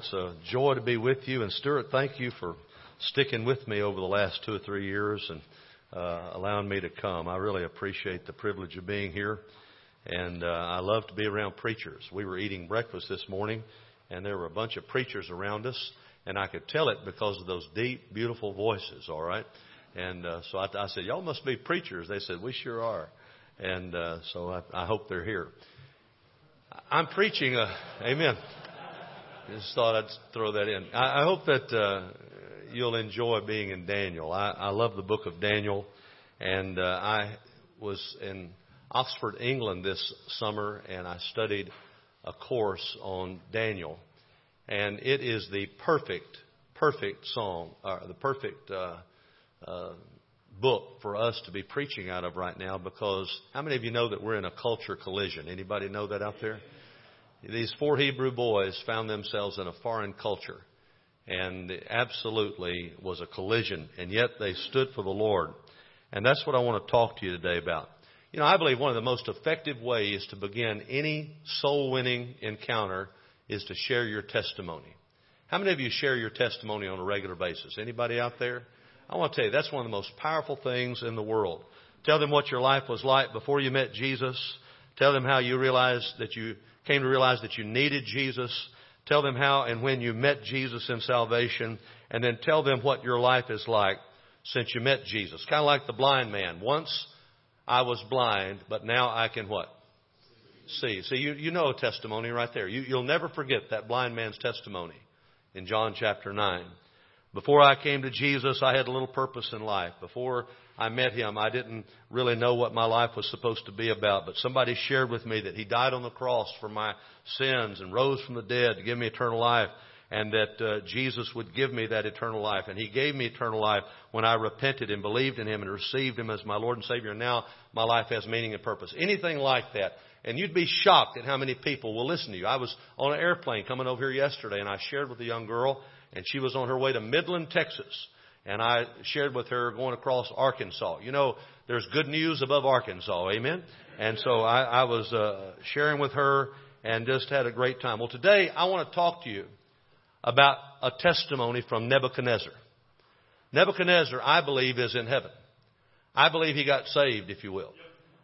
It's a joy to be with you. And Stuart, thank you for sticking with me over the last two or three years and uh, allowing me to come. I really appreciate the privilege of being here. And uh, I love to be around preachers. We were eating breakfast this morning, and there were a bunch of preachers around us. And I could tell it because of those deep, beautiful voices, all right? And uh, so I, I said, Y'all must be preachers. They said, We sure are. And uh, so I, I hope they're here. I'm preaching a, amen. Just thought I'd throw that in. I, I hope that uh, you'll enjoy being in Daniel. I, I love the book of Daniel, and uh, I was in Oxford, England this summer, and I studied a course on Daniel, and it is the perfect, perfect song, uh, the perfect uh, uh, book for us to be preaching out of right now. Because how many of you know that we're in a culture collision? Anybody know that out there? These four Hebrew boys found themselves in a foreign culture and absolutely was a collision, and yet they stood for the Lord. And that's what I want to talk to you today about. You know, I believe one of the most effective ways to begin any soul winning encounter is to share your testimony. How many of you share your testimony on a regular basis? Anybody out there? I want to tell you, that's one of the most powerful things in the world. Tell them what your life was like before you met Jesus. Tell them how you realized that you came to realize that you needed Jesus. Tell them how and when you met Jesus in salvation, and then tell them what your life is like since you met Jesus. Kind of like the blind man. Once I was blind, but now I can what? See. See, you, you know a testimony right there. You, you'll never forget that blind man's testimony in John chapter 9. Before I came to Jesus, I had a little purpose in life. Before I met him, I didn't really know what my life was supposed to be about, but somebody shared with me that he died on the cross for my sins and rose from the dead to give me eternal life and that uh, Jesus would give me that eternal life. And He gave me eternal life when I repented and believed in Him and received Him as my Lord and Savior. Now my life has meaning and purpose. Anything like that. And you'd be shocked at how many people will listen to you. I was on an airplane coming over here yesterday and I shared with a young girl and she was on her way to Midland, Texas. And I shared with her going across Arkansas. You know, there's good news above Arkansas, amen? And so I, I was uh, sharing with her and just had a great time. Well, today I want to talk to you about a testimony from Nebuchadnezzar. Nebuchadnezzar, I believe, is in heaven. I believe he got saved, if you will.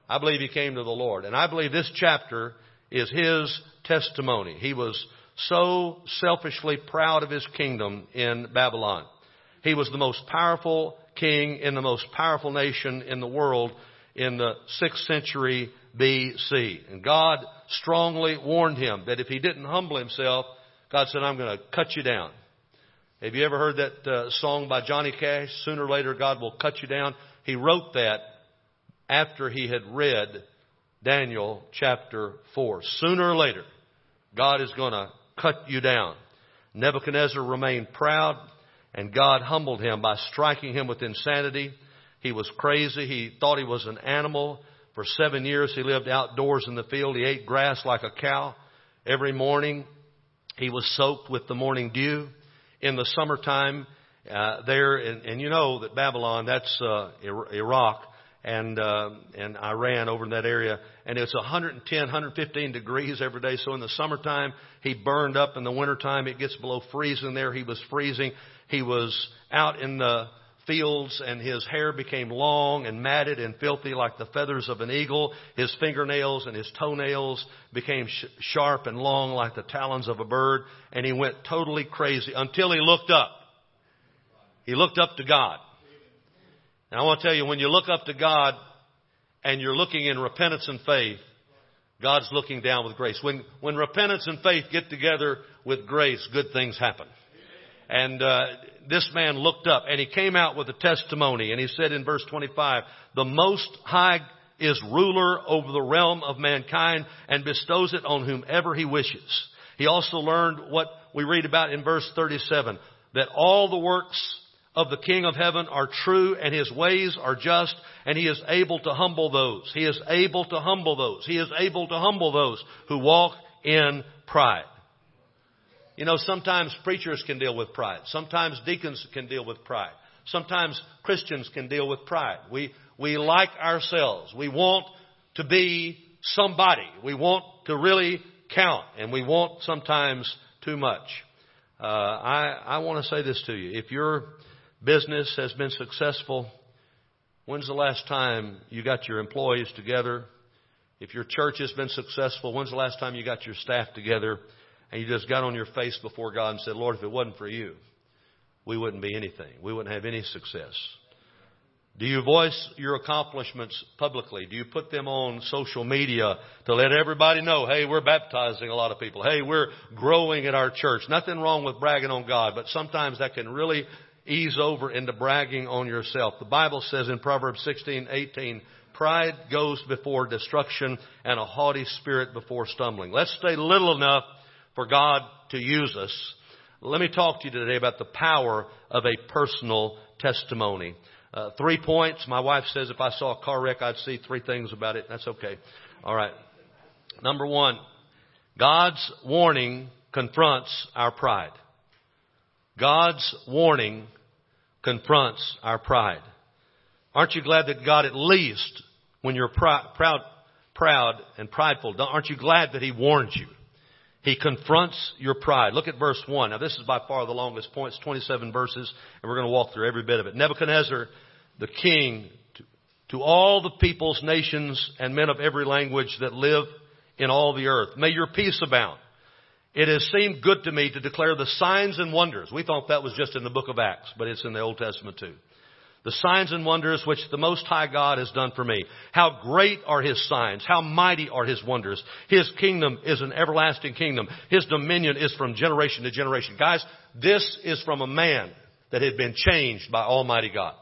I believe he came to the Lord. And I believe this chapter is his testimony. He was so selfishly proud of his kingdom in Babylon. He was the most powerful king in the most powerful nation in the world in the 6th century BC. And God strongly warned him that if he didn't humble himself, God said, I'm going to cut you down. Have you ever heard that uh, song by Johnny Cash? Sooner or later, God will cut you down. He wrote that after he had read Daniel chapter 4. Sooner or later, God is going to cut you down. Nebuchadnezzar remained proud, and God humbled him by striking him with insanity. He was crazy. He thought he was an animal. For seven years, he lived outdoors in the field. He ate grass like a cow. Every morning, he was soaked with the morning dew. In the summertime, uh, there, and, and you know that Babylon, that's uh, Iraq and uh, and Iran over in that area, and it's 110, 115 degrees every day. So in the summertime, he burned up. In the wintertime, it gets below freezing there. He was freezing. He was out in the fields and his hair became long and matted and filthy like the feathers of an eagle. His fingernails and his toenails became sh- sharp and long like the talons of a bird. And he went totally crazy until he looked up. He looked up to God. And I want to tell you, when you look up to God and you're looking in repentance and faith, God's looking down with grace. When, when repentance and faith get together with grace, good things happen. And uh, this man looked up and he came out with a testimony and he said in verse 25, the Most High is ruler over the realm of mankind and bestows it on whomever he wishes. He also learned what we read about in verse 37, that all the works of the King of heaven are true and his ways are just and he is able to humble those. He is able to humble those. He is able to humble those who walk in pride. You know, sometimes preachers can deal with pride. Sometimes deacons can deal with pride. Sometimes Christians can deal with pride. We, we like ourselves. We want to be somebody. We want to really count and we want sometimes too much. Uh, I, I want to say this to you. If your business has been successful, when's the last time you got your employees together? If your church has been successful, when's the last time you got your staff together and you just got on your face before God and said, Lord, if it wasn't for you, we wouldn't be anything. We wouldn't have any success. Do you voice your accomplishments publicly? Do you put them on social media to let everybody know, hey, we're baptizing a lot of people. Hey, we're growing at our church. Nothing wrong with bragging on God, but sometimes that can really ease over into bragging on yourself. The Bible says in Proverbs 16, 18, pride goes before destruction and a haughty spirit before stumbling. Let's stay little enough for God to use us. Let me talk to you today about the power of a personal testimony. Uh, three points. My wife says if I saw a car wreck, I'd see three things about it. That's okay. All right. Number one, God's warning confronts our pride. God's warning confronts our pride. Aren't you glad that God at least, when you're proud, proud, proud and prideful, aren't you glad that He warns you? He confronts your pride. Look at verse 1. Now, this is by far the longest point. It's 27 verses, and we're going to walk through every bit of it. Nebuchadnezzar, the king, to, to all the peoples, nations, and men of every language that live in all the earth, may your peace abound. It has seemed good to me to declare the signs and wonders. We thought that was just in the book of Acts, but it's in the Old Testament too the signs and wonders which the Most High God has done for me. How great are His signs. How mighty are His wonders. His kingdom is an everlasting kingdom. His dominion is from generation to generation. Guys, this is from a man that had been changed by Almighty God.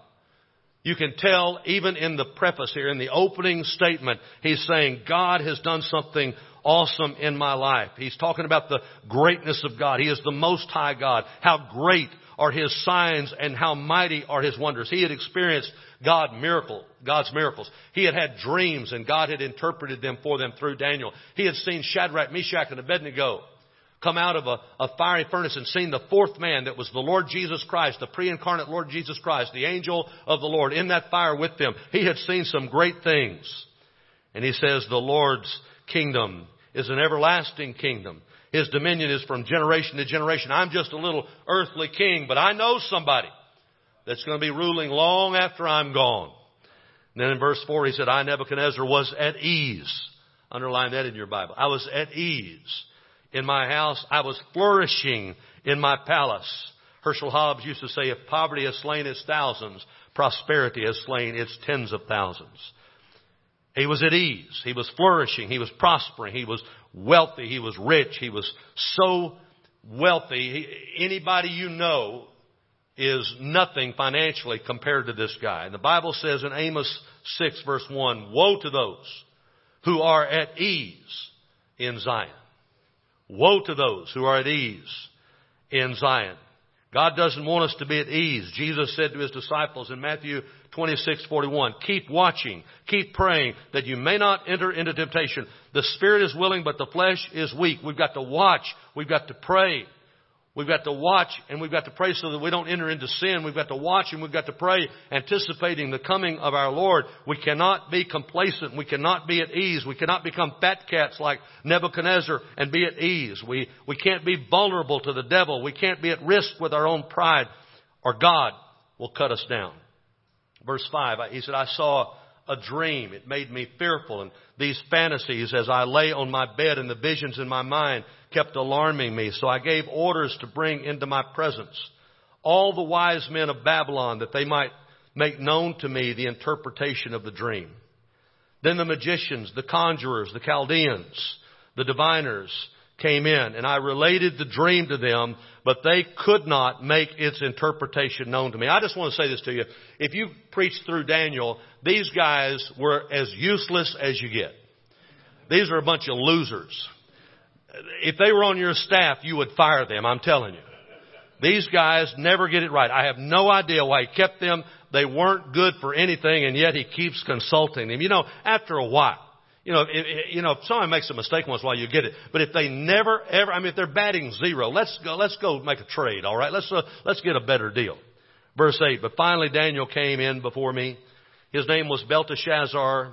You can tell even in the preface here, in the opening statement, he's saying, God has done something awesome in my life. He's talking about the greatness of God. He is the most high God. How great are his signs and how mighty are his wonders. He had experienced God miracle, God's miracles. He had had dreams and God had interpreted them for them through Daniel. He had seen Shadrach, Meshach, and Abednego come out of a, a fiery furnace and seen the fourth man that was the Lord Jesus Christ, the pre-incarnate Lord Jesus Christ, the angel of the Lord in that fire with them. He had seen some great things. And he says the Lord's kingdom is an everlasting kingdom his dominion is from generation to generation. I'm just a little earthly king, but I know somebody that's going to be ruling long after I'm gone. And then in verse 4 he said, I, Nebuchadnezzar, was at ease. Underline that in your Bible. I was at ease in my house. I was flourishing in my palace. Herschel Hobbs used to say, if poverty has slain its thousands, prosperity has slain its tens of thousands. He was at ease. He was flourishing. He was prospering. He was wealthy. He was rich. He was so wealthy. Anybody you know is nothing financially compared to this guy. And the Bible says in Amos 6 verse 1, Woe to those who are at ease in Zion. Woe to those who are at ease in Zion. God doesn't want us to be at ease. Jesus said to his disciples in Matthew 26:41, keep watching, keep praying that you may not enter into temptation. The spirit is willing, but the flesh is weak. We've got to watch. We've got to pray. We've got to watch and we've got to pray so that we don't enter into sin. We've got to watch and we've got to pray anticipating the coming of our Lord. We cannot be complacent. We cannot be at ease. We cannot become fat cats like Nebuchadnezzar and be at ease. We, we can't be vulnerable to the devil. We can't be at risk with our own pride or God will cut us down. Verse 5, he said, I saw a dream. It made me fearful. And these fantasies as I lay on my bed and the visions in my mind kept alarming me. So I gave orders to bring into my presence all the wise men of Babylon that they might make known to me the interpretation of the dream. Then the magicians, the conjurers, the Chaldeans, the diviners came in and I related the dream to them, but they could not make its interpretation known to me. I just want to say this to you. If you preach through Daniel, these guys were as useless as you get. These are a bunch of losers. If they were on your staff, you would fire them, I'm telling you. These guys never get it right. I have no idea why he kept them. They weren't good for anything and yet he keeps consulting them. You know, after a while, you know, if, you know, if someone makes a mistake once in a while, you get it. But if they never, ever, I mean, if they're batting zero, let's go, let's go make a trade, alright? Let's, uh, let's get a better deal. Verse 8, but finally Daniel came in before me. His name was Belteshazzar,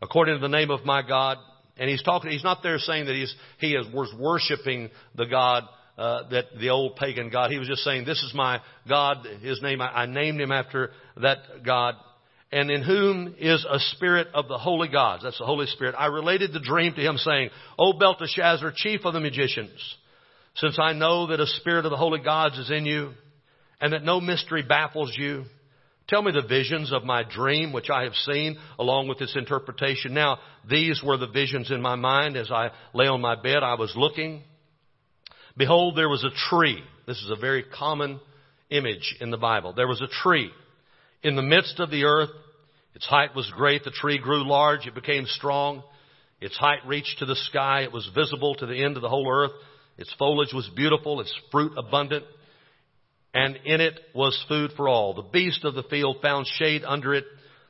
according to the name of my God. And he's talking, he's not there saying that he's, he is, was worshiping the God uh, that the old pagan god. He was just saying, "This is my God. His name. I, I named him after that God." And in whom is a spirit of the holy gods. That's the Holy Spirit. I related the dream to him saying, O Belteshazzar, chief of the magicians, since I know that a spirit of the holy gods is in you, and that no mystery baffles you, Tell me the visions of my dream, which I have seen, along with its interpretation. Now, these were the visions in my mind as I lay on my bed. I was looking. Behold, there was a tree. This is a very common image in the Bible. There was a tree in the midst of the earth. Its height was great. The tree grew large. It became strong. Its height reached to the sky. It was visible to the end of the whole earth. Its foliage was beautiful. Its fruit abundant and in it was food for all. The beast of the field found shade under it.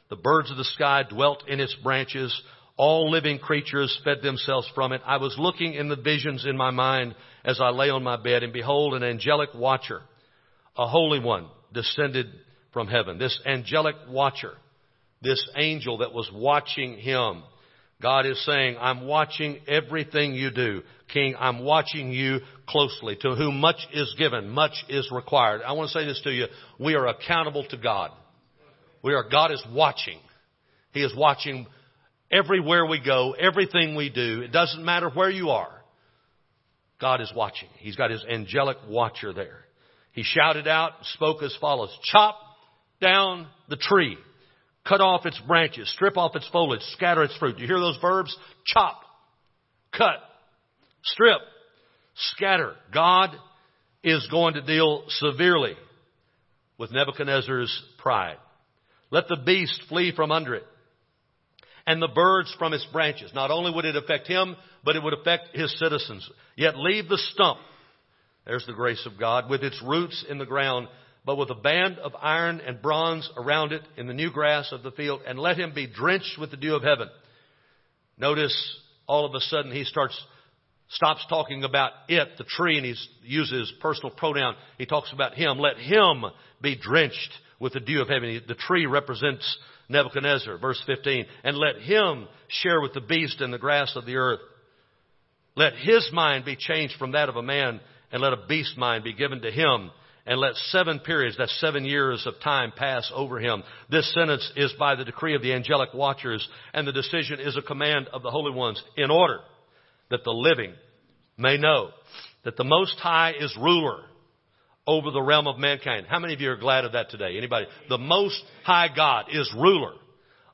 The birds of the sky dwelt in its branches. All living creatures fed themselves from it. I was looking in the visions in my mind as I lay on my bed, and behold, an angelic watcher, a holy one, descended from heaven. This angelic watcher, this angel that was watching him, God is saying, I'm watching everything you do. King, I'm watching you closely. To whom much is given, much is required. I want to say this to you. We are accountable to God. We are, God is watching. He is watching everywhere we go, everything we do. It doesn't matter where you are. God is watching. He's got his angelic watcher there. He shouted out, spoke as follows, chop down the tree cut off its branches, strip off its foliage, scatter its fruit. You hear those verbs? Chop, cut, strip, scatter. God is going to deal severely with Nebuchadnezzar's pride. Let the beast flee from under it and the birds from its branches. Not only would it affect him, but it would affect his citizens. Yet leave the stump. There's the grace of God with its roots in the ground but with a band of iron and bronze around it in the new grass of the field, and let him be drenched with the dew of heaven. Notice all of a sudden he starts, stops talking about it, the tree, and he uses personal pronoun. He talks about him. Let him be drenched with the dew of heaven. The tree represents Nebuchadnezzar, verse 15. And let him share with the beast and the grass of the earth. Let his mind be changed from that of a man, and let a beast mind be given to him and let seven periods, that's seven years of time pass over him. This sentence is by the decree of the angelic watchers and the decision is a command of the holy ones in order that the living may know that the Most High is ruler over the realm of mankind. How many of you are glad of that today? Anybody? The Most High God is ruler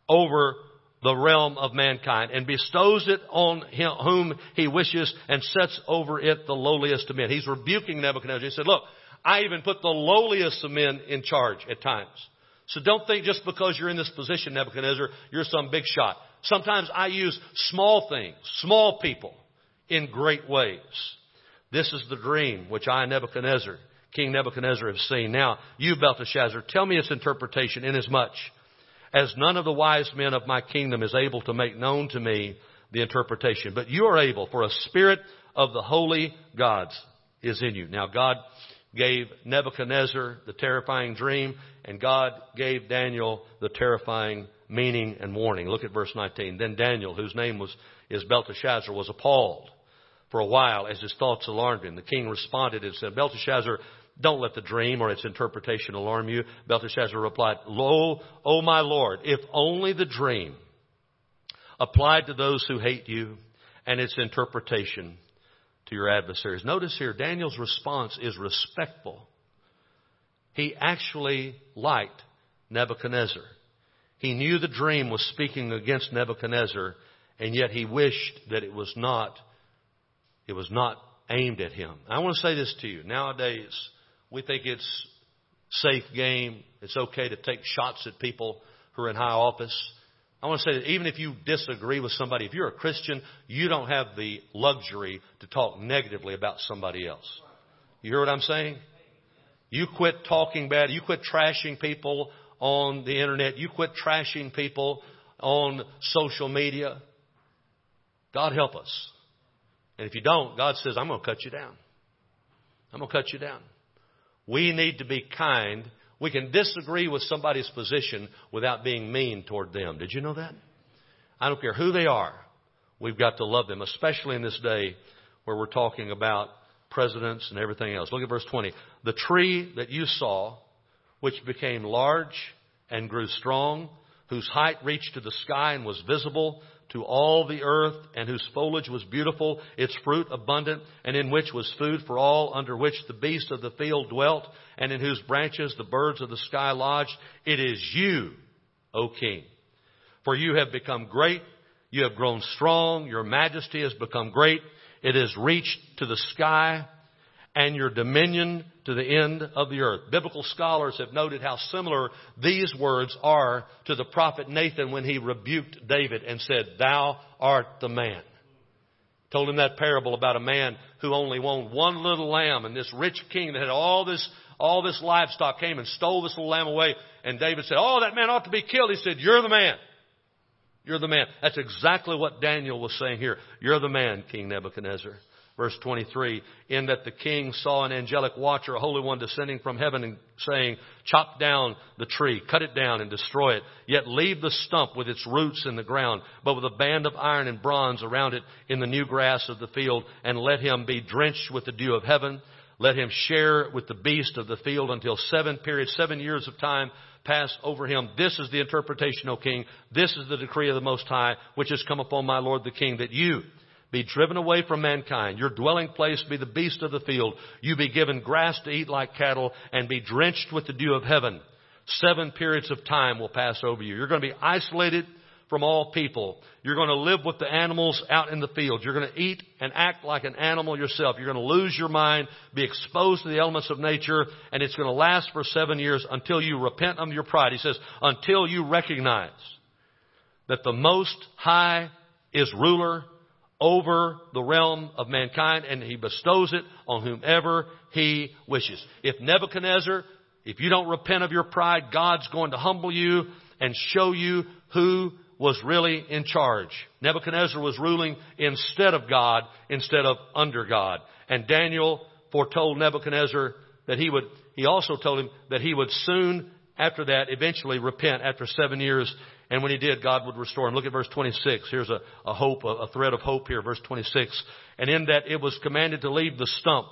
over the realm of mankind and bestows it on him, whom he wishes and sets over it the lowliest of men. He's rebuking Nebuchadnezzar. He said, look, I even put the lowliest of men in charge at times. So don't think just because you're in this position, Nebuchadnezzar, you're some big shot. Sometimes I use small things, small people in great ways. This is the dream which I, Nebuchadnezzar, King Nebuchadnezzar, have seen. Now, you, Belteshazzar, tell me its interpretation inasmuch as none of the wise men of my kingdom is able to make known to me the interpretation. But you are able, for a spirit of the holy gods is in you. Now, God gave Nebuchadnezzar the terrifying dream, and God gave Daniel the terrifying meaning and warning. Look at verse 19. Then Daniel, whose name was is Belteshazzar, was appalled for a while as his thoughts alarmed him. The king responded and said, Belteshazzar, don't let the dream or its interpretation alarm you. Belteshazzar replied, Lo, O my lord, if only the dream applied to those who hate you and its interpretation to your adversaries. Notice here, Daniel's response is respectful. He actually liked Nebuchadnezzar. He knew the dream was speaking against Nebuchadnezzar, and yet he wished that it was not, it was not aimed at him. I want to say this to you. Nowadays, we think it's safe game. It's okay to take shots at people who are in high office. I want to say that even if you disagree with somebody, if you're a Christian, you don't have the luxury to talk negatively about somebody else. You hear what I'm saying? You quit talking bad. You quit trashing people on the internet. You quit trashing people on social media. God help us. And if you don't, God says, I'm going to cut you down. I'm going to cut you down. We need to be kind we can disagree with somebody's position without being mean toward them. Did you know that? I don't care who they are. We've got to love them, especially in this day where we're talking about presidents, and everything else. Look at verse 20. The tree that you saw, which became large and grew strong, whose height reached to the sky and was visible to all the earth, and whose foliage was beautiful, its fruit abundant, and in which was food for all, under which the beasts of the field dwelt, and in whose branches the birds of the sky lodged. It is you, O King. For you have become great, you have grown strong, your majesty has become great, it has reached to the sky, and your dominion to the end of the earth. Biblical scholars have noted how similar these words are to the prophet Nathan when he rebuked David and said, Thou art the man. Told him that parable about a man who only owned one little lamb and this rich king that had all this, all this livestock came and stole this little lamb away. And David said, Oh, that man ought to be killed. He said, You're the man. You're the man. That's exactly what Daniel was saying here. You're the man, King Nebuchadnezzar. Verse 23, in that the king saw an angelic watcher, a holy one descending from heaven and saying, chop down the tree, cut it down and destroy it, yet leave the stump with its roots in the ground, but with a band of iron and bronze around it in the new grass of the field, and let him be drenched with the dew of heaven. Let him share with the beast of the field until seven periods, seven years of time pass over him. This is the interpretation, O king. This is the decree of the Most High, which has come upon my Lord the king, that you, be driven away from mankind. Your dwelling place be the beast of the field. You be given grass to eat like cattle and be drenched with the dew of heaven. Seven periods of time will pass over you. You're going to be isolated from all people. You're going to live with the animals out in the field. You're going to eat and act like an animal yourself. You're going to lose your mind, be exposed to the elements of nature, and it's going to last for seven years until you repent of your pride. He says, until you recognize that the Most High is ruler over the realm of mankind and he bestows it on whomever he wishes. If Nebuchadnezzar, if you don't repent of your pride, God's going to humble you and show you who was really in charge. Nebuchadnezzar was ruling instead of God, instead of under God. And Daniel foretold Nebuchadnezzar that he would, he also told him that he would soon after that eventually repent after seven years and when he did, God would restore him. Look at verse 26. Here's a, a hope, a, a thread of hope here, verse 26. And in that it was commanded to leave the stump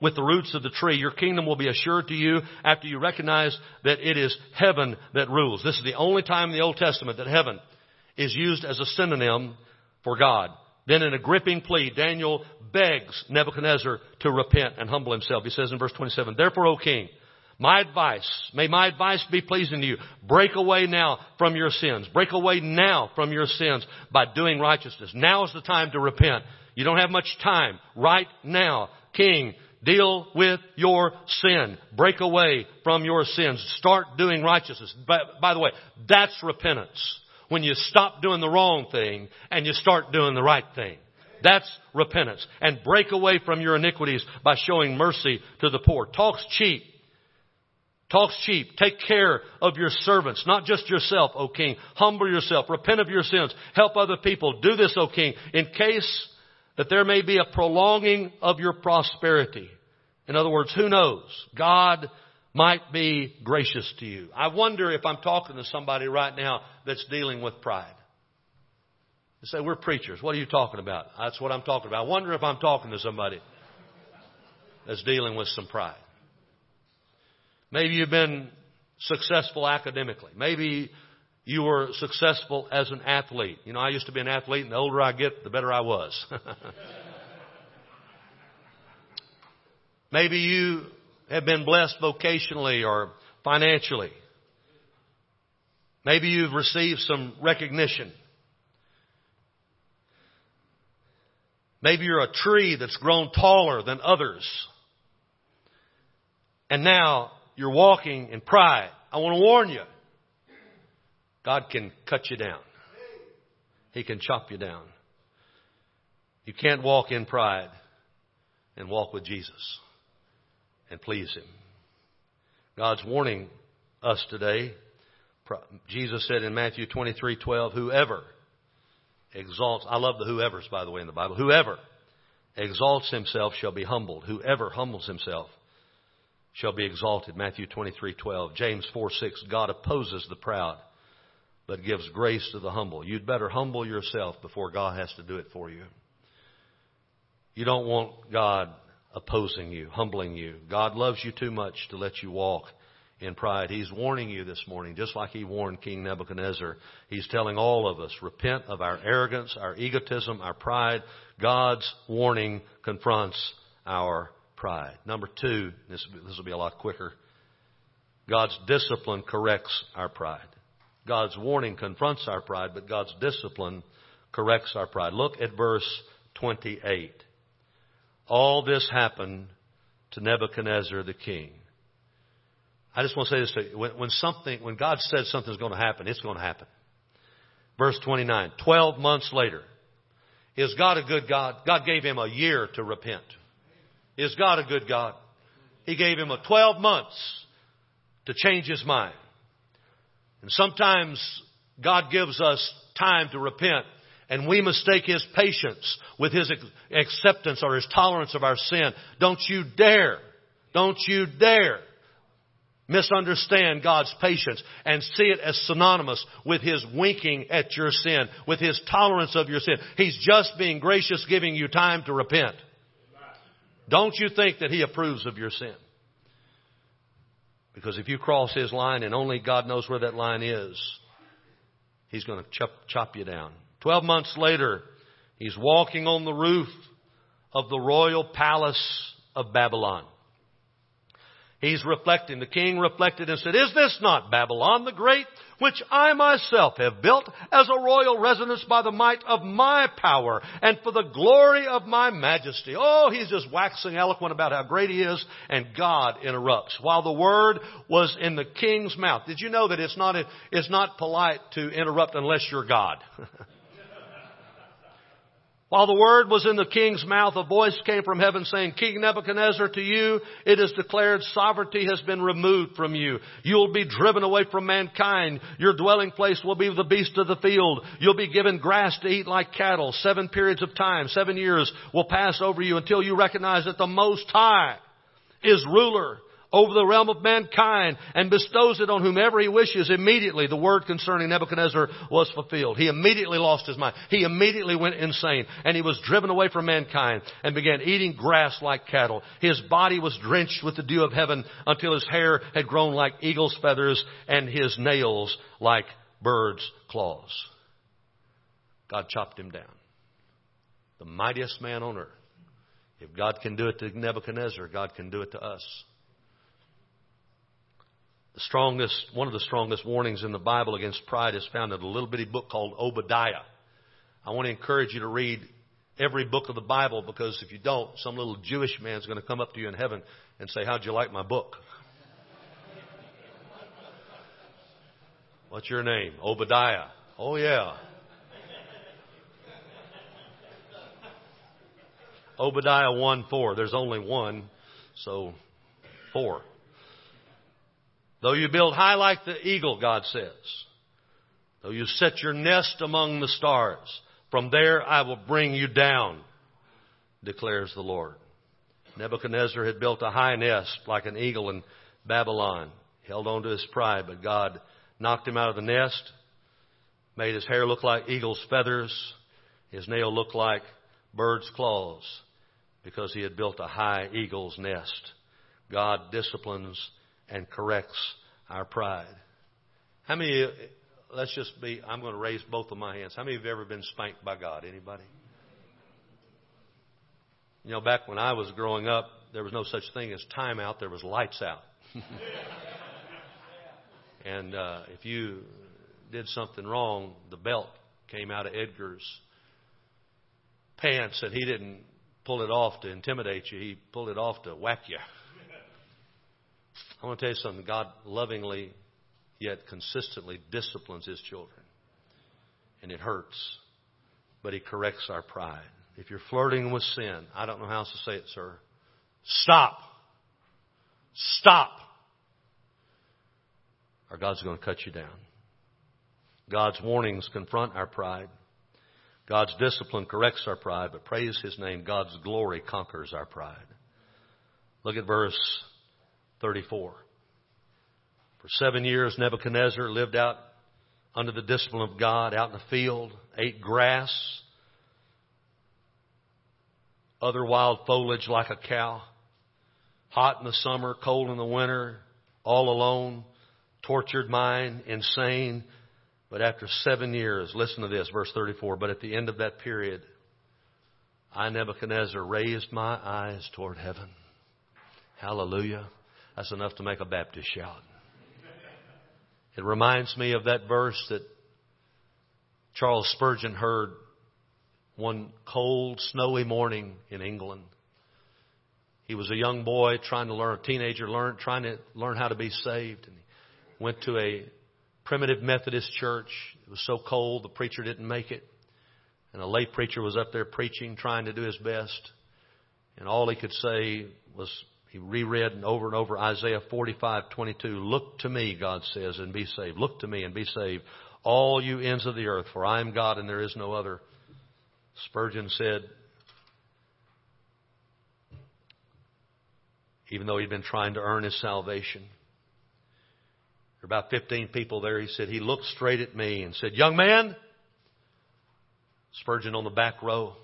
with the roots of the tree. Your kingdom will be assured to you after you recognize that it is heaven that rules. This is the only time in the Old Testament that heaven is used as a synonym for God. Then in a gripping plea, Daniel begs Nebuchadnezzar to repent and humble himself. He says in verse 27, Therefore, O king, my advice, may my advice be pleasing to you. Break away now from your sins. Break away now from your sins by doing righteousness. Now is the time to repent. You don't have much time. Right now, King, deal with your sin. Break away from your sins. Start doing righteousness. By, by the way, that's repentance. When you stop doing the wrong thing and you start doing the right thing. That's repentance. And break away from your iniquities by showing mercy to the poor. Talk's cheap. Talks cheap. Take care of your servants, not just yourself, O king. Humble yourself. Repent of your sins. Help other people. Do this, O king, in case that there may be a prolonging of your prosperity. In other words, who knows? God might be gracious to you. I wonder if I'm talking to somebody right now that's dealing with pride. They say, we're preachers. What are you talking about? That's what I'm talking about. I wonder if I'm talking to somebody that's dealing with some pride. Maybe you've been successful academically. Maybe you were successful as an athlete. You know, I used to be an athlete, and the older I get, the better I was. Maybe you have been blessed vocationally or financially. Maybe you've received some recognition. Maybe you're a tree that's grown taller than others. And now you're walking in pride, I want to warn you. God can cut you down. He can chop you down. You can't walk in pride and walk with Jesus and please Him. God's warning us today. Jesus said in Matthew 23:12, "Whoever exalts, I love the whoever's by the way in the Bible. Whoever exalts himself shall be humbled. Whoever humbles himself shall be exalted. Matthew 23:12. James 4, 6. God opposes the proud, but gives grace to the humble. You'd better humble yourself before God has to do it for you. You don't want God opposing you, humbling you. God loves you too much to let you walk in pride. He's warning you this morning, just like he warned King Nebuchadnezzar. He's telling all of us, repent of our arrogance, our egotism, our pride. God's warning confronts our pride. Number two, this, this will be a lot quicker. God's discipline corrects our pride. God's warning confronts our pride, but God's discipline corrects our pride. Look at verse 28. All this happened to Nebuchadnezzar the king. I just want to say this to you. When, when something, when God says something's going to happen, it's going to happen. Verse 29. Twelve months later. Is God a good God? God gave him a year to repent. Is God a good God? He gave him a 12 months to change his mind. And sometimes God gives us time to repent and we mistake His patience with His acceptance or His tolerance of our sin. Don't you dare, don't you dare misunderstand God's patience and see it as synonymous with His winking at your sin, with His tolerance of your sin. He's just being gracious, giving you time to repent. Don't you think that He approves of your sin? Because if you cross His line and only God knows where that line is, He's going to chop, chop you down. Twelve months later, He's walking on the roof of the royal palace of Babylon. He's reflecting. The king reflected and said, Is this not Babylon the Great, which I myself have built as a royal residence by the might of my power and for the glory of my majesty? Oh, he's just waxing eloquent about how great he is, and God interrupts. While the word was in the king's mouth. Did you know that it's not, it's not polite to interrupt unless you're God? While the word was in the king's mouth, a voice came from heaven saying, King Nebuchadnezzar, to you it is declared sovereignty has been removed from you. You'll be driven away from mankind. Your dwelling place will be the beast of the field. You'll be given grass to eat like cattle. Seven periods of time, seven years will pass over you until you recognize that the Most High is ruler over the realm of mankind and bestows it on whomever he wishes. Immediately, the word concerning Nebuchadnezzar was fulfilled. He immediately lost his mind. He immediately went insane and he was driven away from mankind and began eating grass like cattle. His body was drenched with the dew of heaven until his hair had grown like eagle's feathers and his nails like bird's claws. God chopped him down. The mightiest man on earth. If God can do it to Nebuchadnezzar, God can do it to us. Strongest, one of the strongest warnings in the Bible against pride is found in a little bitty book called Obadiah. I want to encourage you to read every book of the Bible because if you don't, some little Jewish man's going to come up to you in heaven and say, How'd you like my book? What's your name? Obadiah. Oh, yeah. Obadiah 1 4. There's only one, so four. Though you build high like the eagle, God says, though you set your nest among the stars, from there I will bring you down, declares the Lord. Nebuchadnezzar had built a high nest like an eagle in Babylon. He held on to his pride, but God knocked him out of the nest, made his hair look like eagle's feathers, his nail look like bird's claws, because he had built a high eagle's nest. God disciplines and corrects our pride. How many, let's just be, I'm going to raise both of my hands. How many have ever been spanked by God? Anybody? You know, back when I was growing up, there was no such thing as time out, there was lights out. and uh, if you did something wrong, the belt came out of Edgar's pants, and he didn't pull it off to intimidate you, he pulled it off to whack you. I want to tell you something. God lovingly yet consistently disciplines His children. And it hurts. But He corrects our pride. If you're flirting with sin, I don't know how else to say it, sir. Stop. Stop. Or God's going to cut you down. God's warnings confront our pride. God's discipline corrects our pride, but praise His name, God's glory conquers our pride. Look at verse 34. For seven years, Nebuchadnezzar lived out under the discipline of God, out in the field, ate grass, other wild foliage like a cow, hot in the summer, cold in the winter, all alone, tortured mind, insane. But after seven years, listen to this, verse 34, but at the end of that period, I, Nebuchadnezzar, raised my eyes toward heaven. Hallelujah. That's enough to make a Baptist shout. It reminds me of that verse that Charles Spurgeon heard one cold, snowy morning in England. He was a young boy trying to learn, a teenager learn, trying to learn how to be saved. And he went to a primitive Methodist church. It was so cold, the preacher didn't make it. And a lay preacher was up there preaching, trying to do his best. And all he could say was, he reread and over and over Isaiah 45:22. Look to me, God says, and be saved. Look to me and be saved, all you ends of the earth, for I am God and there is no other. Spurgeon said, even though he'd been trying to earn his salvation, there were about 15 people there. He said, he looked straight at me and said, young man, Spurgeon on the back row,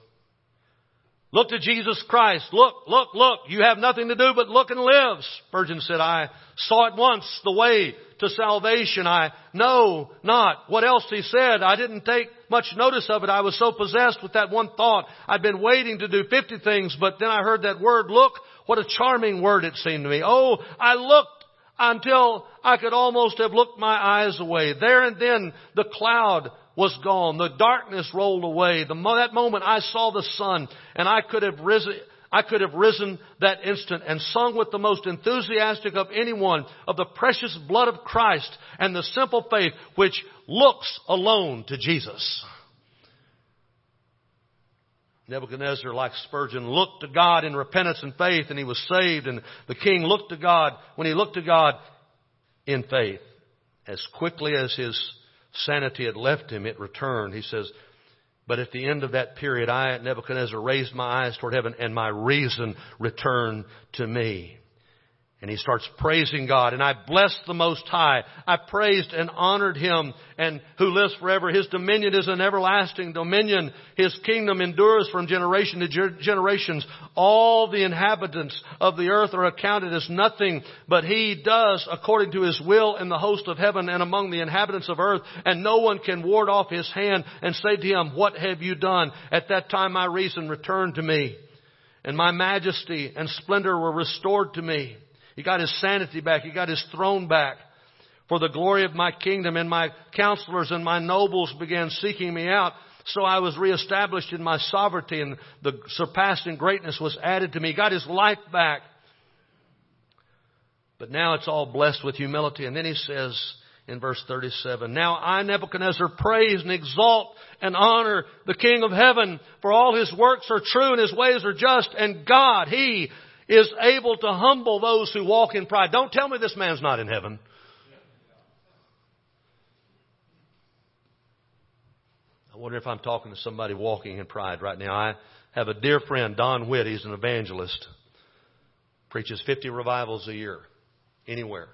look to Jesus Christ. Look, look, look. You have nothing to do but look and live. Spurgeon said, I saw at once the way to salvation. I know not what else he said. I didn't take much notice of it. I was so possessed with that one thought. I'd been waiting to do 50 things, but then I heard that word, look. What a charming word it seemed to me. Oh, I looked until I could almost have looked my eyes away. There and then the cloud was gone. The darkness rolled away. The, that moment I saw the sun and I could have risen, I could have risen that instant and sung with the most enthusiastic of anyone of the precious blood of Christ and the simple faith which looks alone to Jesus. Nebuchadnezzar, like Spurgeon, looked to God in repentance and faith and he was saved. And the king looked to God, when he looked to God in faith, as quickly as his sanity had left him, it returned. He says, but at the end of that period, I, Nebuchadnezzar, raised my eyes toward heaven and my reason returned to me. And he starts praising God. And I blessed the Most High. I praised and honored Him and who lives forever. His dominion is an everlasting dominion. His kingdom endures from generation to generations. All the inhabitants of the earth are accounted as nothing, but He does according to His will in the host of heaven and among the inhabitants of earth. And no one can ward off His hand and say to Him, what have you done? At that time my reason returned to me and my majesty and splendor were restored to me. He got his sanity back. He got his throne back. For the glory of my kingdom and my counselors and my nobles began seeking me out. So I was reestablished in my sovereignty and the surpassing greatness was added to me. He got his life back. But now it's all blessed with humility. And then he says in verse 37, Now I, Nebuchadnezzar, praise and exalt and honor the King of heaven, for all his works are true and his ways are just, and God, he is able to humble those who walk in pride. Don't tell me this man's not in heaven. I wonder if I'm talking to somebody walking in pride right now. I have a dear friend, Don Witt. He's an evangelist. Preaches 50 revivals a year, anywhere.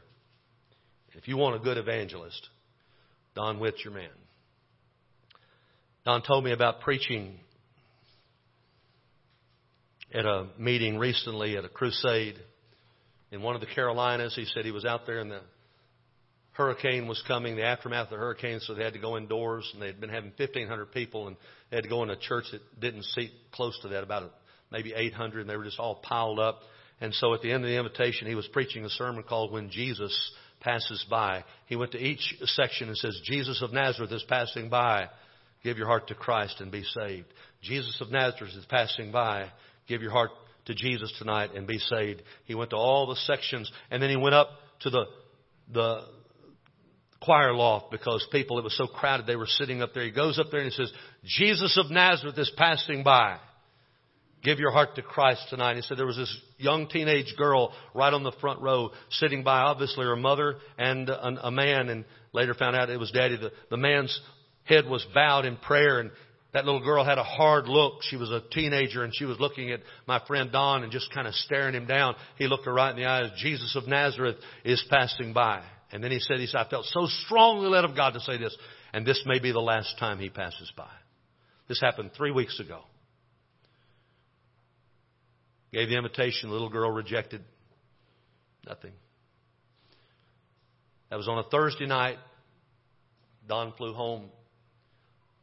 If you want a good evangelist, Don Witt's your man. Don told me about preaching at a meeting recently at a crusade in one of the Carolinas. He said he was out there and the hurricane was coming, the aftermath of the hurricane, so they had to go indoors and they had been having 1,500 people and they had to go in a church that didn't seat close to that, about maybe 800 and they were just all piled up. And so at the end of the invitation, he was preaching a sermon called When Jesus Passes By. He went to each section and says, Jesus of Nazareth is passing by. Give your heart to Christ and be saved. Jesus of Nazareth is passing by give your heart to Jesus tonight and be saved. He went to all the sections and then he went up to the, the choir loft because people, it was so crowded, they were sitting up there. He goes up there and he says, Jesus of Nazareth is passing by. Give your heart to Christ tonight. He said there was this young teenage girl right on the front row sitting by obviously her mother and a, a man and later found out it was daddy. The, the man's head was bowed in prayer and that little girl had a hard look. She was a teenager and she was looking at my friend Don and just kind of staring him down. He looked her right in the eyes. Jesus of Nazareth is passing by. And then he said, he said, I felt so strongly led of God to say this, and this may be the last time he passes by. This happened three weeks ago. Gave the invitation. The little girl rejected. Nothing. That was on a Thursday night. Don flew home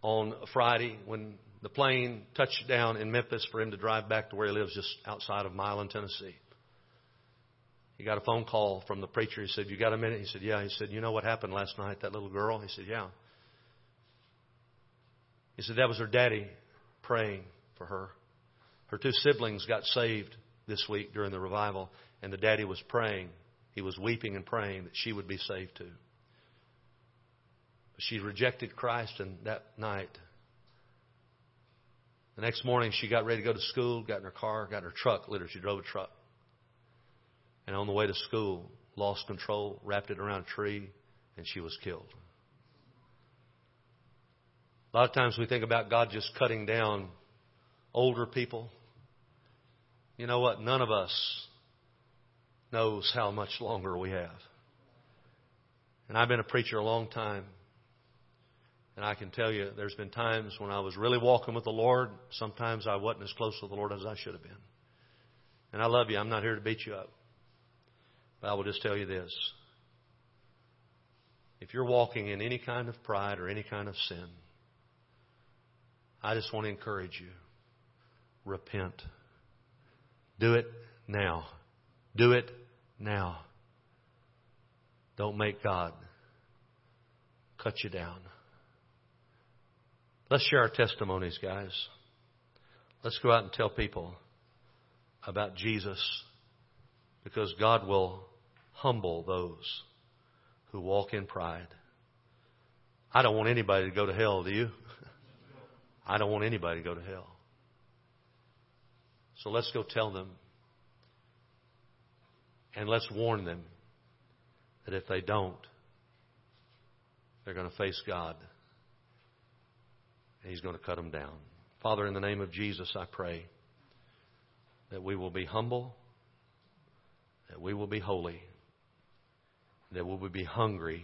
on Friday when the plane touched down in Memphis for him to drive back to where he lives just outside of Milan, Tennessee. He got a phone call from the preacher. He said, You got a minute? He said, Yeah. He said, You know what happened last night, that little girl? He said, Yeah. He said, That was her daddy praying for her. Her two siblings got saved this week during the revival, and the daddy was praying. He was weeping and praying that she would be saved too. She rejected Christ, and that night, the next morning, she got ready to go to school, got in her car, got in her truck, literally, she drove a truck. And on the way to school, lost control, wrapped it around a tree, and she was killed. A lot of times we think about God just cutting down older people. You know what? None of us knows how much longer we have. And I've been a preacher a long time. And I can tell you, there's been times when I was really walking with the Lord. Sometimes I wasn't as close to the Lord as I should have been. And I love you. I'm not here to beat you up. But I will just tell you this. If you're walking in any kind of pride or any kind of sin, I just want to encourage you. Repent. Do it now. Do it now. Don't make God cut you down. Let's share our testimonies, guys. Let's go out and tell people about Jesus because God will humble those who walk in pride. I don't want anybody to go to hell, do you? I don't want anybody to go to hell. So let's go tell them and let's warn them that if they don't, they're going to face God He's going to cut them down. Father, in the name of Jesus, I pray that we will be humble, that we will be holy, that we will be hungry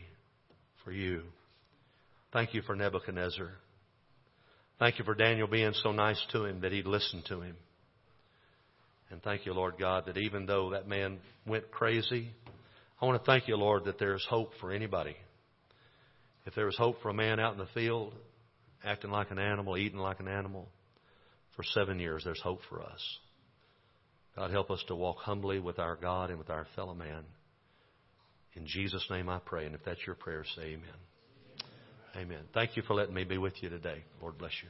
for you. Thank you for Nebuchadnezzar. Thank you for Daniel being so nice to him that he'd listen to him. And thank you, Lord God, that even though that man went crazy, I want to thank you, Lord, that there's hope for anybody. If there is hope for a man out in the field, acting like an animal, eating like an animal for seven years, there's hope for us. God, help us to walk humbly with our God and with our fellow man. In Jesus' name I pray. And if that's your prayer, say amen. Amen. Thank you for letting me be with you today. Lord bless you.